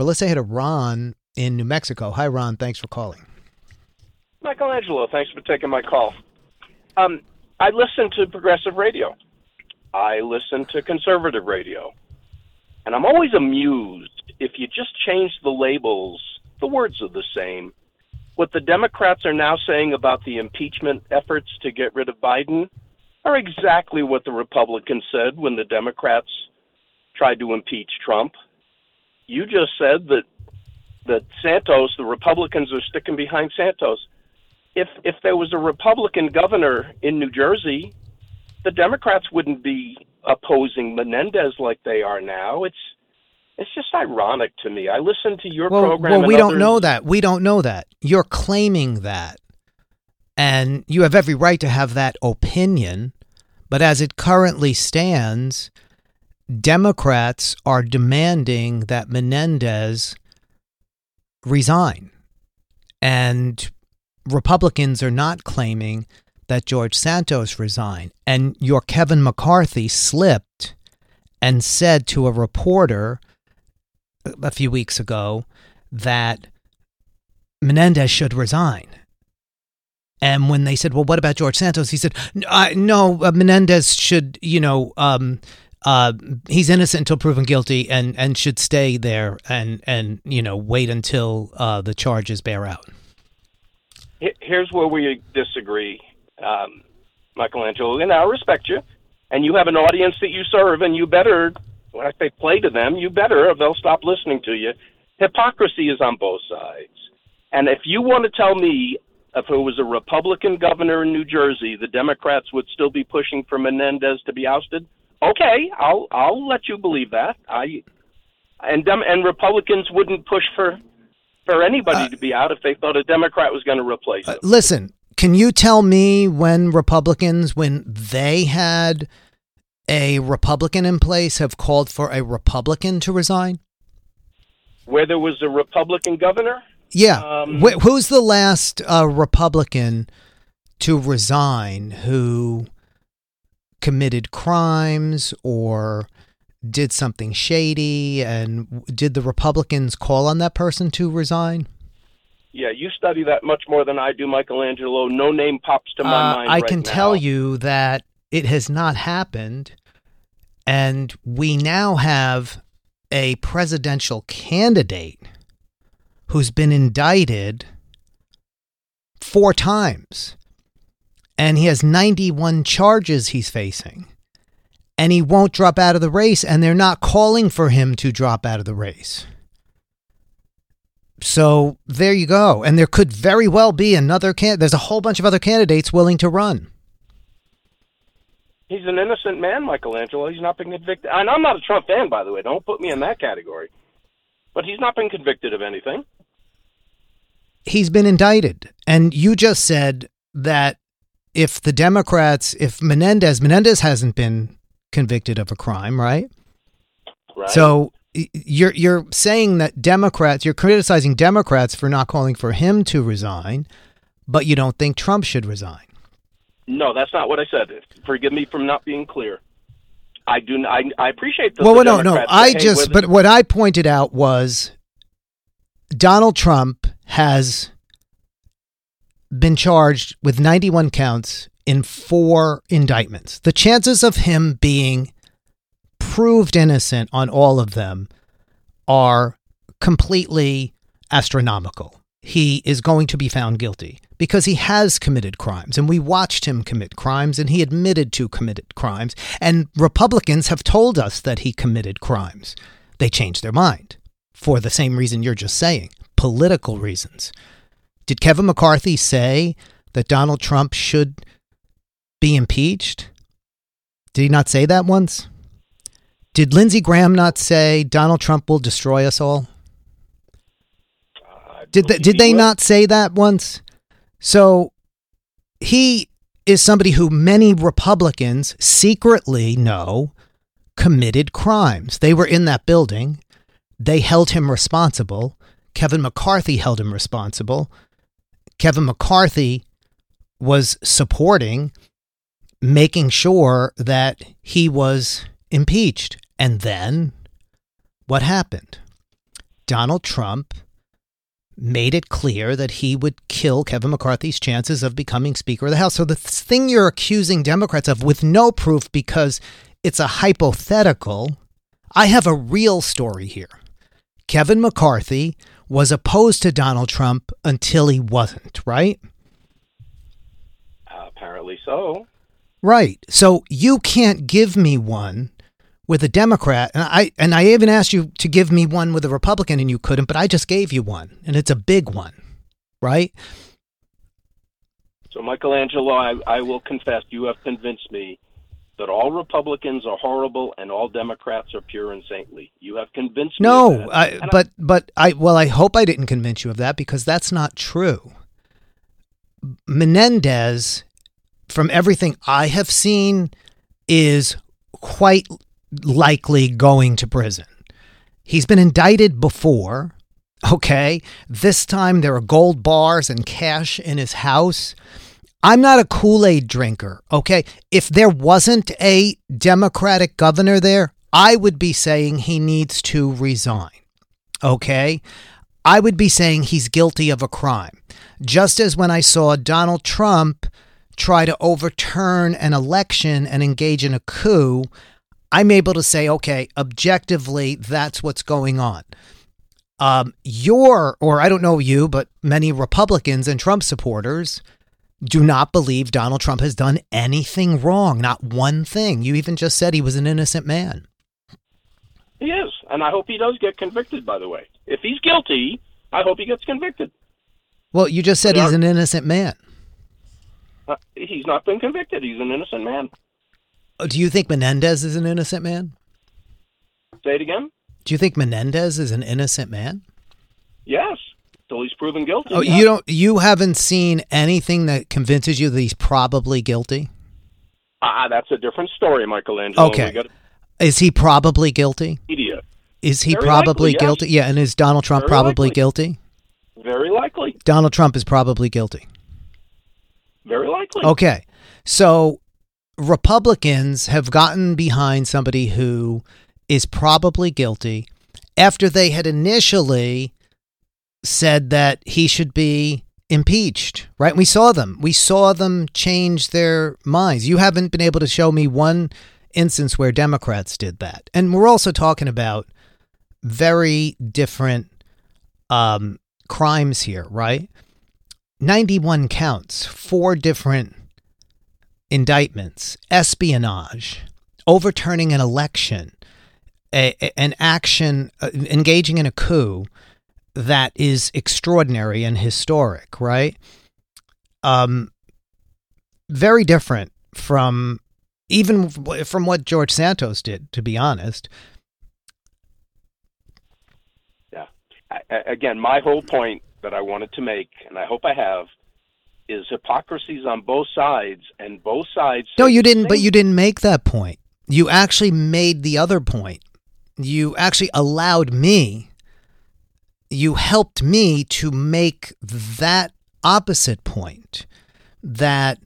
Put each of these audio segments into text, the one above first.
But let's say hi to Ron in New Mexico. Hi, Ron. Thanks for calling. Michelangelo, thanks for taking my call. Um, I listen to progressive radio. I listen to conservative radio. And I'm always amused if you just change the labels, the words are the same. What the Democrats are now saying about the impeachment efforts to get rid of Biden are exactly what the Republicans said when the Democrats tried to impeach Trump. You just said that that Santos, the Republicans are sticking behind Santos. If if there was a Republican governor in New Jersey, the Democrats wouldn't be opposing Menendez like they are now. It's it's just ironic to me. I listen to your well, program. Well, we don't others. know that. We don't know that. You're claiming that. And you have every right to have that opinion. But as it currently stands, Democrats are demanding that Menendez resign. And Republicans are not claiming that George Santos resign. And your Kevin McCarthy slipped and said to a reporter a few weeks ago that Menendez should resign. And when they said, "Well, what about George Santos?" he said, "No, uh, Menendez should, you know, um, uh, he's innocent until proven guilty, and and should stay there, and and you know, wait until uh, the charges bear out." Here's where we disagree, um, Michelangelo. And I respect you, and you have an audience that you serve, and you better, when I say play to them, you better, or they'll stop listening to you. Hypocrisy is on both sides. And if you want to tell me if it was a Republican governor in New Jersey, the Democrats would still be pushing for Menendez to be ousted, okay, I'll I'll let you believe that. I and Dem- and Republicans wouldn't push for for anybody to be out if they thought a Democrat was going to replace him. Uh, listen, can you tell me when Republicans, when they had a Republican in place, have called for a Republican to resign? Where there was a Republican governor, Yeah. Um, Wh- who's the last uh, Republican to resign who committed crimes or did something shady? And did the Republicans call on that person to resign? yeah, you study that much more than I do, Michelangelo. No name pops to my Uh, mind. I right can now. tell you that it has not happened. And we now have a presidential candidate who's been indicted four times. And he has 91 charges he's facing. And he won't drop out of the race. And they're not calling for him to drop out of the race. So there you go. And there could very well be another can. There's a whole bunch of other candidates willing to run. He's an innocent man, Michelangelo. He's not been convicted. And I'm not a Trump fan, by the way. Don't put me in that category. But he's not been convicted of anything. He's been indicted. And you just said that if the Democrats, if Menendez, Menendez hasn't been convicted of a crime, right? Right? So you're you're saying that Democrats, you're criticizing Democrats for not calling for him to resign, but you don't think Trump should resign. no, that's not what I said. Forgive me from not being clear. I do. I, I appreciate the. well, the no, no. I just, but what I pointed out was Donald Trump has been charged with 91 counts in four indictments. The chances of him being proved innocent on all of them are completely astronomical. He is going to be found guilty because he has committed crimes and we watched him commit crimes and he admitted to committed crimes and Republicans have told us that he committed crimes. They changed their mind for the same reason you're just saying, political reasons. Did Kevin McCarthy say that Donald Trump should be impeached? Did he not say that once? Did Lindsey Graham not say Donald Trump will destroy us all? Did they, did they will. not say that once? So he is somebody who many Republicans secretly know committed crimes. They were in that building. They held him responsible. Kevin McCarthy held him responsible. Kevin McCarthy was supporting making sure that he was impeached. And then what happened? Donald Trump made it clear that he would kill Kevin McCarthy's chances of becoming Speaker of the House. So the thing you're accusing Democrats of with no proof because it's a hypothetical, I have a real story here. Kevin McCarthy was opposed to Donald Trump until he wasn't, right? Uh, apparently so. Right. So you can't give me one with a Democrat, and I and I even asked you to give me one with a Republican, and you couldn't. But I just gave you one, and it's a big one, right? So, Michelangelo, I, I will confess, you have convinced me that all Republicans are horrible and all Democrats are pure and saintly. You have convinced me. No, I, but but I well, I hope I didn't convince you of that because that's not true. Menendez, from everything I have seen, is quite likely going to prison. He's been indicted before. Okay. This time there are gold bars and cash in his house. I'm not a Kool Aid drinker. Okay. If there wasn't a Democratic governor there, I would be saying he needs to resign. Okay. I would be saying he's guilty of a crime. Just as when I saw Donald Trump try to overturn an election and engage in a coup, I'm able to say, okay, objectively, that's what's going on. Um, your, or I don't know you, but many Republicans and Trump supporters do not believe Donald Trump has done anything wrong, not one thing. You even just said he was an innocent man. He is, and I hope he does get convicted, by the way. If he's guilty, I hope he gets convicted. Well, you just said he's an innocent man. Uh, he's not been convicted. He's an innocent man. Oh, do you think Menendez is an innocent man? Say it again. Do you think Menendez is an innocent man? Yes, till he's proven guilty. Oh, you don't. You haven't seen anything that convinces you that he's probably guilty. Ah, uh, that's a different story, Michelangelo. Okay. Got is he probably guilty? Media. Is he Very probably likely, guilty? Yes. Yeah, and is Donald Trump Very probably likely. guilty? Very likely. Donald Trump is probably guilty. Very likely. Okay. So Republicans have gotten behind somebody who is probably guilty after they had initially said that he should be impeached, right? We saw them. We saw them change their minds. You haven't been able to show me one instance where Democrats did that. And we're also talking about very different um, crimes here, right? 91 counts, four different indictments, espionage, overturning an election, a, an action, uh, engaging in a coup that is extraordinary and historic, right? Um, very different from even from what George Santos did, to be honest. Yeah. I, again, my whole point that I wanted to make, and I hope I have, is hypocrisies on both sides, and both sides. No, you didn't. But you didn't make that point. You actually made the other point. You actually allowed me. You helped me to make that opposite point that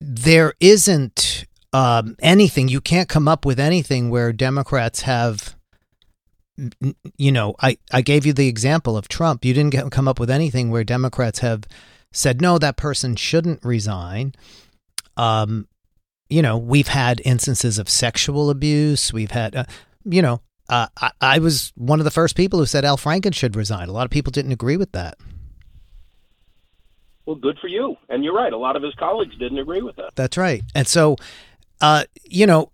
there isn't um, anything. You can't come up with anything where Democrats have you know, I, I gave you the example of Trump. You didn't get, come up with anything where Democrats have said, no, that person shouldn't resign. Um, you know, we've had instances of sexual abuse. We've had, uh, you know, uh, I, I was one of the first people who said Al Franken should resign. A lot of people didn't agree with that. Well, good for you. And you're right. A lot of his colleagues didn't agree with that. That's right. And so, uh, you know,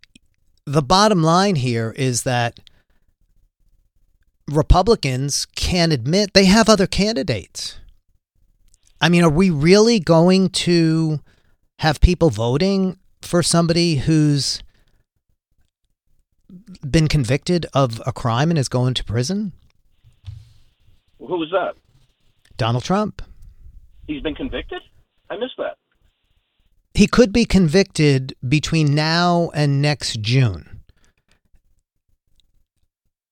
the bottom line here is that Republicans can't admit they have other candidates. I mean, are we really going to have people voting for somebody who's been convicted of a crime and is going to prison? Who was that? Donald Trump. He's been convicted? I missed that. He could be convicted between now and next June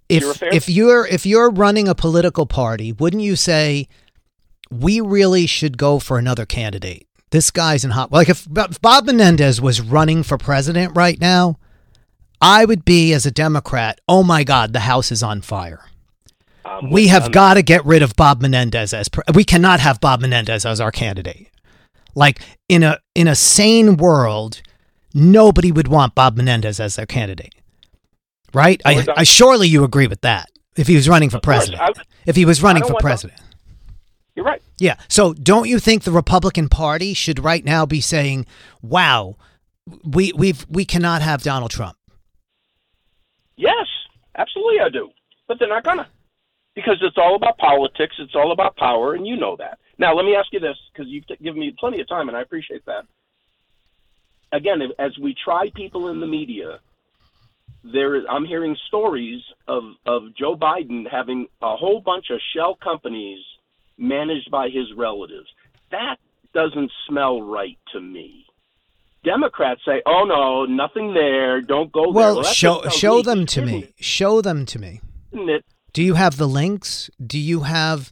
if if you're if you're running a political party, wouldn't you say we really should go for another candidate? This guy's in hot. Like if, if Bob Menendez was running for president right now, I would be as a Democrat, oh my God, the House is on fire. Um, We have um, got to get rid of Bob Menendez as pre- we cannot have Bob Menendez as our candidate. Like in a in a sane world, nobody would want Bob Menendez as their candidate, right? I. I surely you agree with that. If he was running for president, I- if he was running for want that. president, You're right. yeah. So don't you think the Republican Party should right now be saying, "Wow, we we've we cannot have Donald Trump." Yes, absolutely, I do. But they're not gonna, because it's all about politics. It's all about power, and you know that. Now, let me ask you this, because you've given me plenty of time, and I appreciate that. Again, as we try people in the media, there is, I'm hearing stories of of Joe Biden having a whole bunch of shell companies managed by his relatives. That doesn't smell right to me. Democrats say, "Oh no, nothing there. Don't go there." Well, show show them to me. Show them to me. it. Do you have the links? Do you have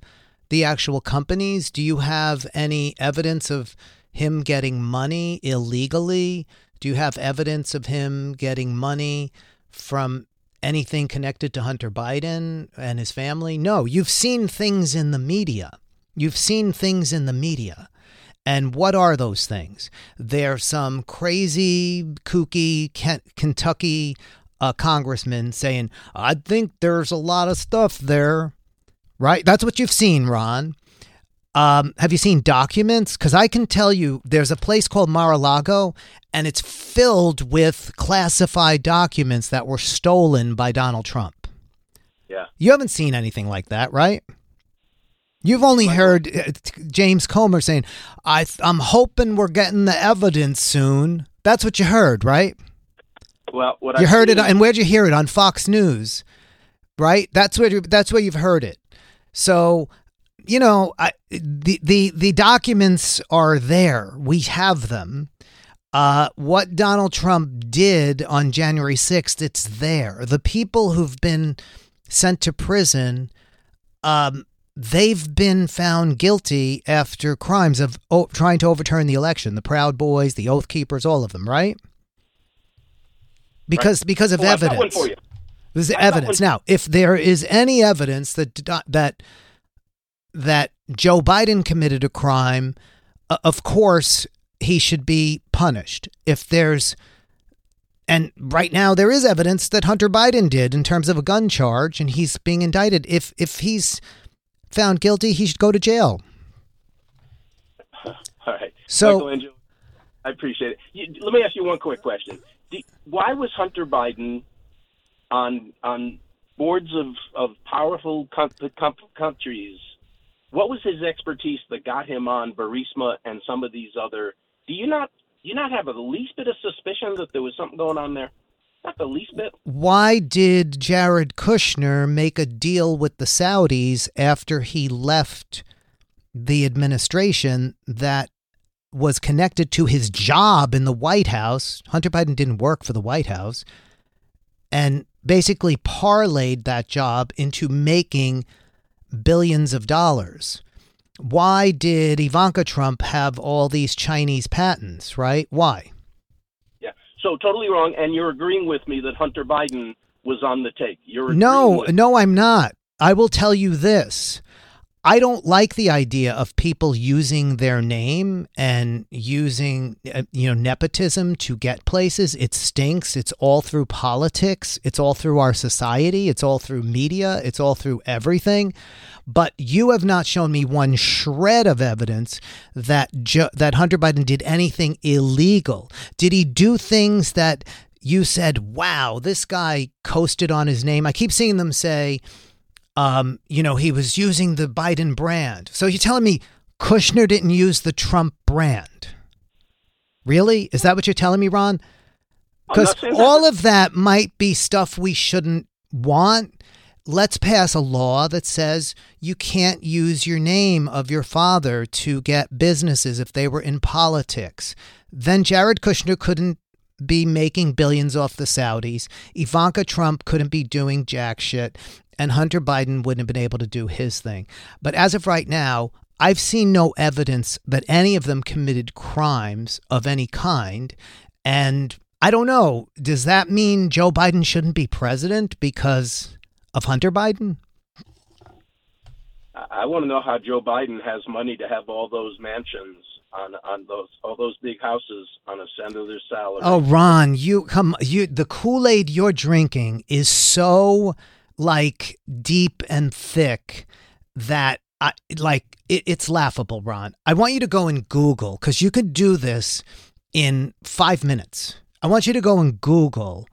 the actual companies? Do you have any evidence of him getting money illegally? Do you have evidence of him getting money from anything connected to Hunter Biden and his family? No, you've seen things in the media. You've seen things in the media. And what are those things? They're some crazy, kooky Ken- Kentucky uh, congressman saying, I think there's a lot of stuff there. Right? That's what you've seen, Ron. Um, have you seen documents? Because I can tell you there's a place called Mar a Lago, and it's filled with classified documents that were stolen by Donald Trump. Yeah. You haven't seen anything like that, right? You've only heard uh, James Comer saying, I, I'm hoping we're getting the evidence soon. That's what you heard, right? Well, what You I've heard it, and where'd you hear it? On Fox News, right? That's where that's where you've heard it. So, you know, I, the the the documents are there. We have them. Uh, what Donald Trump did on January sixth, it's there. The people who've been sent to prison, um, they've been found guilty after crimes of o- trying to overturn the election. The Proud Boys, the Oath Keepers, all of them, right? Because because of one evidence. There's evidence. Now, if there is any evidence that that that Joe Biden committed a crime, uh, of course he should be punished. If there's and right now there is evidence that Hunter Biden did in terms of a gun charge and he's being indicted. If if he's found guilty, he should go to jail. All right. So- Michelangelo, I appreciate it. You, let me ask you one quick question. Do, why was Hunter Biden on on boards of, of powerful com- com- countries? What was his expertise that got him on Burisma and some of these other? Do you not do you not have the least bit of suspicion that there was something going on there? Not the least bit. Why did Jared Kushner make a deal with the Saudis after he left the administration that was connected to his job in the White House? Hunter Biden didn't work for the White House and basically parlayed that job into making billions of dollars. Why did Ivanka Trump have all these Chinese patents, right? Why? So totally wrong, and you're agreeing with me that Hunter Biden was on the take. You're No, no, I'm not. I will tell you this. I don't like the idea of people using their name and using uh, you know nepotism to get places. It stinks. It's all through politics. It's all through our society. It's all through media. It's all through everything. But you have not shown me one shred of evidence that jo- that Hunter Biden did anything illegal. Did he do things that you said, "Wow, this guy coasted on his name"? I keep seeing them say um, you know, he was using the Biden brand. So you're telling me Kushner didn't use the Trump brand? Really? Is that what you're telling me, Ron? Because saying that. all of that might be stuff we shouldn't want. Let's pass a law that says you can't use your name of your father to get businesses if they were in politics. Then Jared Kushner couldn't be making billions off the Saudis. Ivanka Trump couldn't be doing jack shit. And Hunter Biden wouldn't have been able to do his thing. But as of right now, I've seen no evidence that any of them committed crimes of any kind. And I don't know. Does that mean Joe Biden shouldn't be president because of Hunter Biden? I want to know how Joe Biden has money to have all those mansions on on those all those big houses on a senator's salary. Oh, Ron, you come you the Kool-Aid you're drinking is so like deep and thick that I like it, it's laughable, Ron. I want you to go and Google cuz you could do this in 5 minutes. I want you to go and Google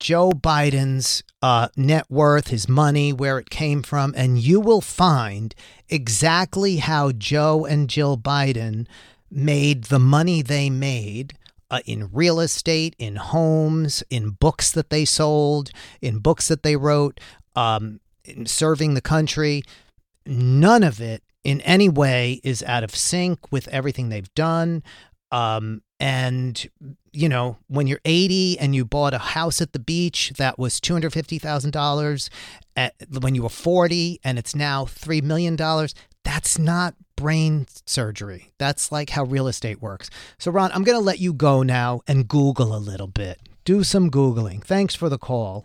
Joe Biden's uh, net worth, his money, where it came from, and you will find exactly how Joe and Jill Biden made the money they made uh, in real estate, in homes, in books that they sold, in books that they wrote, um, in serving the country. None of it in any way is out of sync with everything they've done. Um, and you know, when you're 80 and you bought a house at the beach that was $250,000 when you were 40 and it's now $3 million, that's not brain surgery. That's like how real estate works. So, Ron, I'm going to let you go now and Google a little bit. Do some Googling. Thanks for the call.